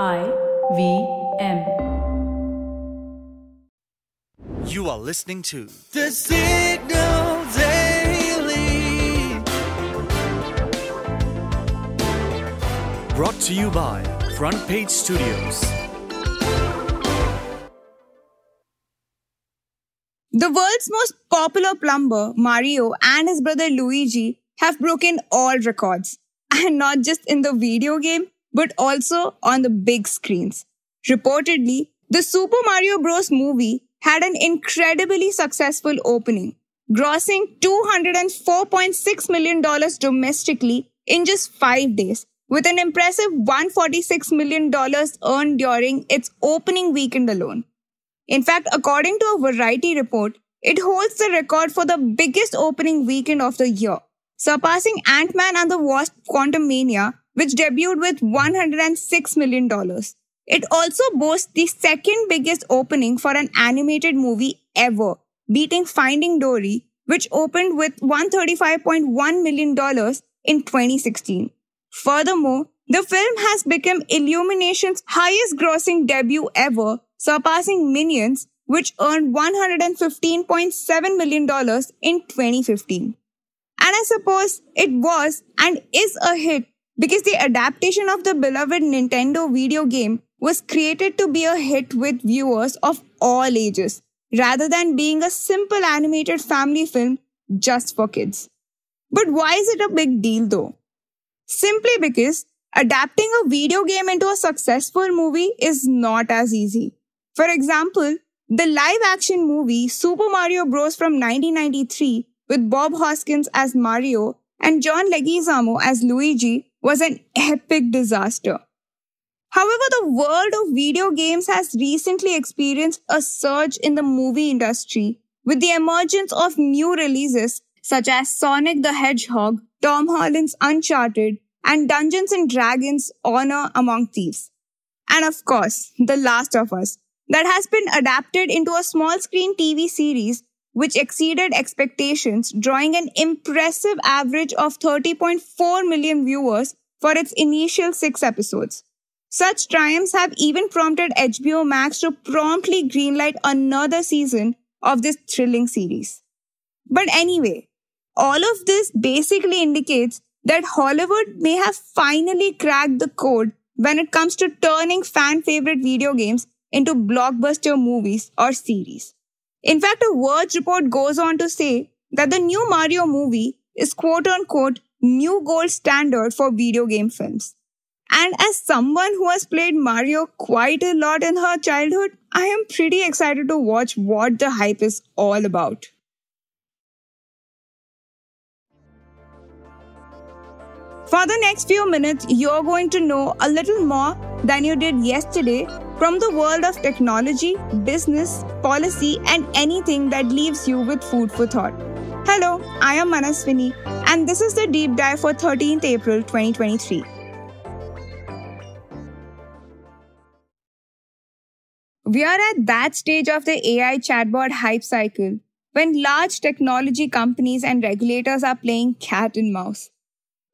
I V M. You are listening to The Signal Daily. brought to you by Front Page Studios. The world's most popular plumber, Mario, and his brother Luigi have broken all records. And not just in the video game, but also on the big screens. Reportedly, the Super Mario Bros. movie had an incredibly successful opening, grossing $204.6 million domestically in just five days, with an impressive $146 million earned during its opening weekend alone. In fact, according to a Variety report, it holds the record for the biggest opening weekend of the year, surpassing Ant-Man and the Wasp Quantumania, which debuted with $106 million. It also boasts the second biggest opening for an animated movie ever, beating Finding Dory, which opened with $135.1 million in 2016. Furthermore, the film has become Illumination's highest grossing debut ever, surpassing Minions, which earned $115.7 million in 2015. And I suppose it was and is a hit because the adaptation of the beloved Nintendo video game was created to be a hit with viewers of all ages, rather than being a simple animated family film just for kids. But why is it a big deal though? Simply because adapting a video game into a successful movie is not as easy. For example, the live action movie Super Mario Bros. from 1993 with Bob Hoskins as Mario and John Leguizamo as Luigi was an epic disaster. However, the world of video games has recently experienced a surge in the movie industry with the emergence of new releases such as Sonic the Hedgehog, Tom Holland's Uncharted, and Dungeons and Dragons Honor Among Thieves. And of course, The Last of Us, that has been adapted into a small screen TV series which exceeded expectations, drawing an impressive average of 30.4 million viewers for its initial six episodes. Such triumphs have even prompted HBO Max to promptly greenlight another season of this thrilling series. But anyway, all of this basically indicates that Hollywood may have finally cracked the code when it comes to turning fan favorite video games into blockbuster movies or series. In fact, a Verge report goes on to say that the new Mario movie is quote unquote new gold standard for video game films. And as someone who has played Mario quite a lot in her childhood, I am pretty excited to watch what the hype is all about. For the next few minutes, you're going to know a little more than you did yesterday from the world of technology, business, policy, and anything that leaves you with food for thought. Hello, I am Manaswini, and this is the deep dive for 13th April 2023. We are at that stage of the AI chatbot hype cycle when large technology companies and regulators are playing cat and mouse.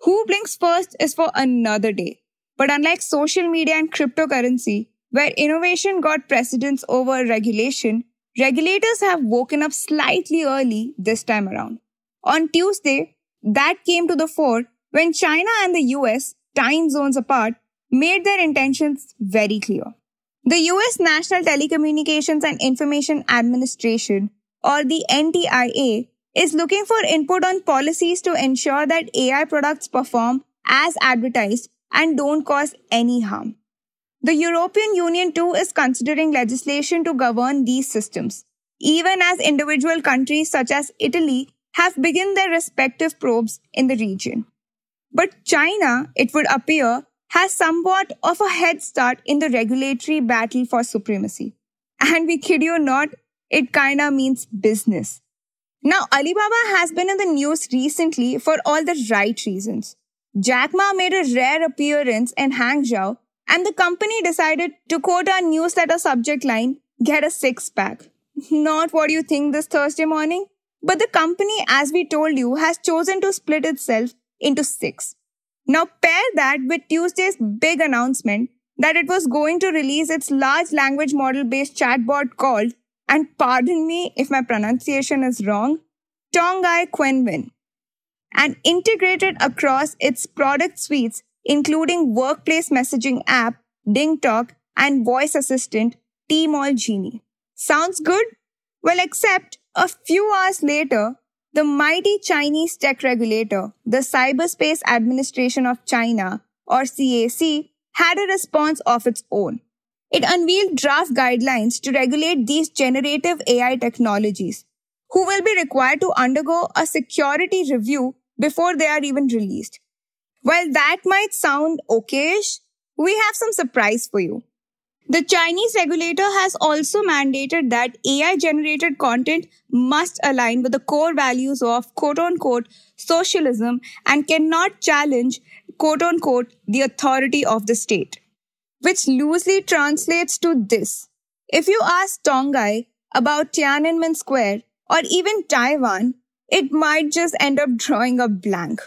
Who blinks first is for another day. But unlike social media and cryptocurrency, where innovation got precedence over regulation, regulators have woken up slightly early this time around. On Tuesday, that came to the fore when China and the US, time zones apart, made their intentions very clear. The US National Telecommunications and Information Administration, or the NTIA, is looking for input on policies to ensure that AI products perform as advertised and don't cause any harm. The European Union too is considering legislation to govern these systems, even as individual countries such as Italy have begun their respective probes in the region. But China, it would appear, has somewhat of a head start in the regulatory battle for supremacy. And we kid you not, it kinda means business. Now, Alibaba has been in the news recently for all the right reasons. Jack Ma made a rare appearance in Hangzhou, and the company decided to quote our newsletter subject line, get a six pack. Not what you think this Thursday morning, but the company, as we told you, has chosen to split itself into six. Now pair that with Tuesday's big announcement that it was going to release its large language model based chatbot called, and pardon me if my pronunciation is wrong, Tongyi Qianwen, and integrated across its product suites, including workplace messaging app, DingTalk, and voice assistant, Tmall Genie. Sounds good? Well, except a few hours later, the mighty Chinese tech regulator, the Cyberspace Administration of China, or CAC, had a response of its own. It unveiled draft guidelines to regulate these generative AI technologies, who will be required to undergo a security review before they are even released. While that might sound okayish, we have some surprise for you. The Chinese regulator has also mandated that AI generated content must align with the core values of quote unquote socialism and cannot challenge quote unquote the authority of the state, which loosely translates to this. If you ask Tongyi about Tiananmen Square or even Taiwan, it might just end up drawing a blank.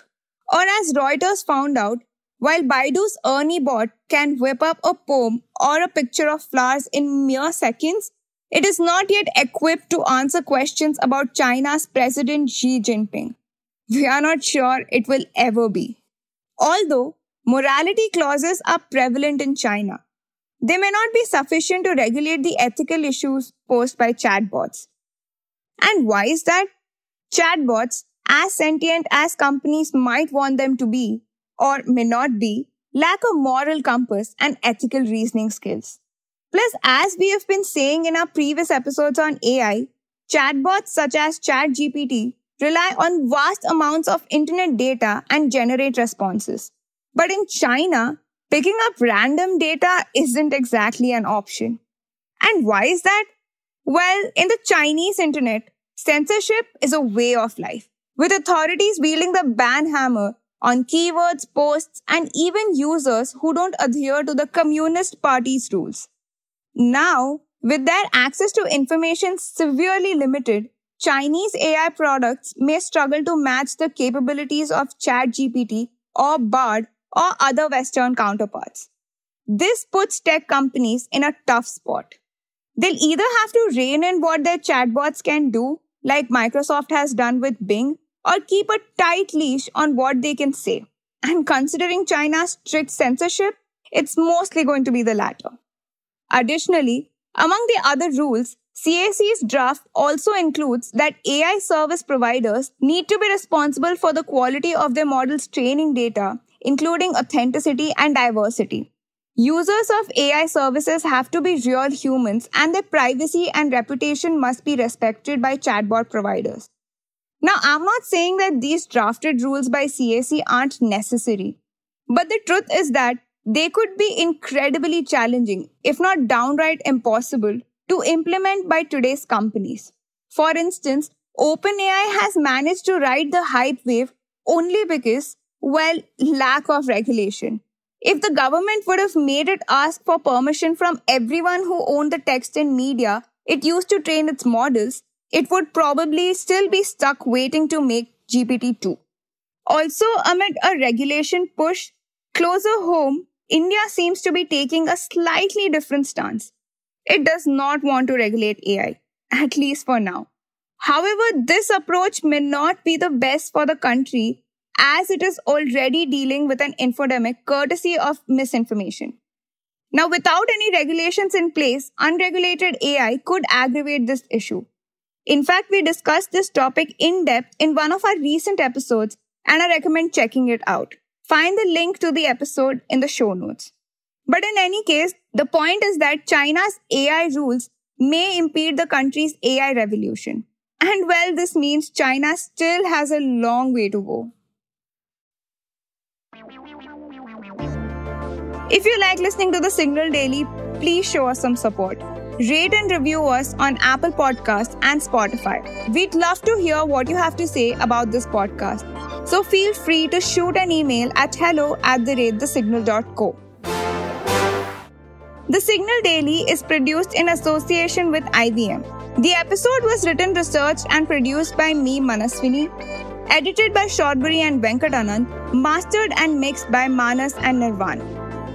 Or as Reuters found out, while Baidu's Ernie bot can whip up a poem or a picture of flowers in mere seconds, it is not yet equipped to answer questions about China's President Xi Jinping. We are not sure it will ever be. Although morality clauses are prevalent in China, they may not be sufficient to regulate the ethical issues posed by chatbots. And why is that? Chatbots, as sentient as companies might want them to be, or may not be, lack a moral compass and ethical reasoning skills. Plus, as we have been saying in our previous episodes on AI, chatbots such as ChatGPT rely on vast amounts of internet data and generate responses. But in China, picking up random data isn't exactly an option. And why is that? Well, in the Chinese internet, censorship is a way of life, with authorities wielding the ban hammer on keywords, posts, and even users who don't adhere to the Communist Party's rules. Now, with their access to information severely limited, Chinese AI products may struggle to match the capabilities of ChatGPT or Bard or other Western counterparts. This puts tech companies in a tough spot. They'll either have to rein in what their chatbots can do, like Microsoft has done with Bing, or keep a tight leash on what they can say. And considering China's strict censorship, it's mostly going to be the latter. Additionally, among the other rules, CAC's draft also includes that AI service providers need to be responsible for the quality of their models' training data, including authenticity and diversity. Users of AI services have to be real humans and their privacy and reputation must be respected by chatbot providers. Now, I'm not saying that these drafted rules by CAC aren't necessary, but the truth is that they could be incredibly challenging, if not downright impossible, to implement by today's companies. For instance, OpenAI has managed to ride the hype wave only because, well, lack of regulation. If the government would have made it ask for permission from everyone who owned the text and media it used to train its models, it would probably still be stuck waiting to make GPT-2. Also, amid a regulation push closer home, India seems to be taking a slightly different stance. It does not want to regulate AI, at least for now. However, this approach may not be the best for the country as it is already dealing with an infodemic courtesy of misinformation. Now, without any regulations in place, unregulated AI could aggravate this issue. In fact, we discussed this topic in depth in one of our recent episodes, and I recommend checking it out. Find the link to the episode in the show notes. But in any case, the point is that China's AI rules may impede the country's AI revolution. And well, this means China still has a long way to go. If you like listening to the Signal Daily, please show us some support. Rate and review us on Apple Podcasts and Spotify. We'd love to hear what you have to say about this podcast. So feel free to shoot an email at hello at the rate thesignal.co. The Signal Daily is produced in association with IVM. The episode was written, researched, and produced by me, Manaswini. Edited by Shortbury and Venkatanand. Mastered and mixed by Manas and Nirvan.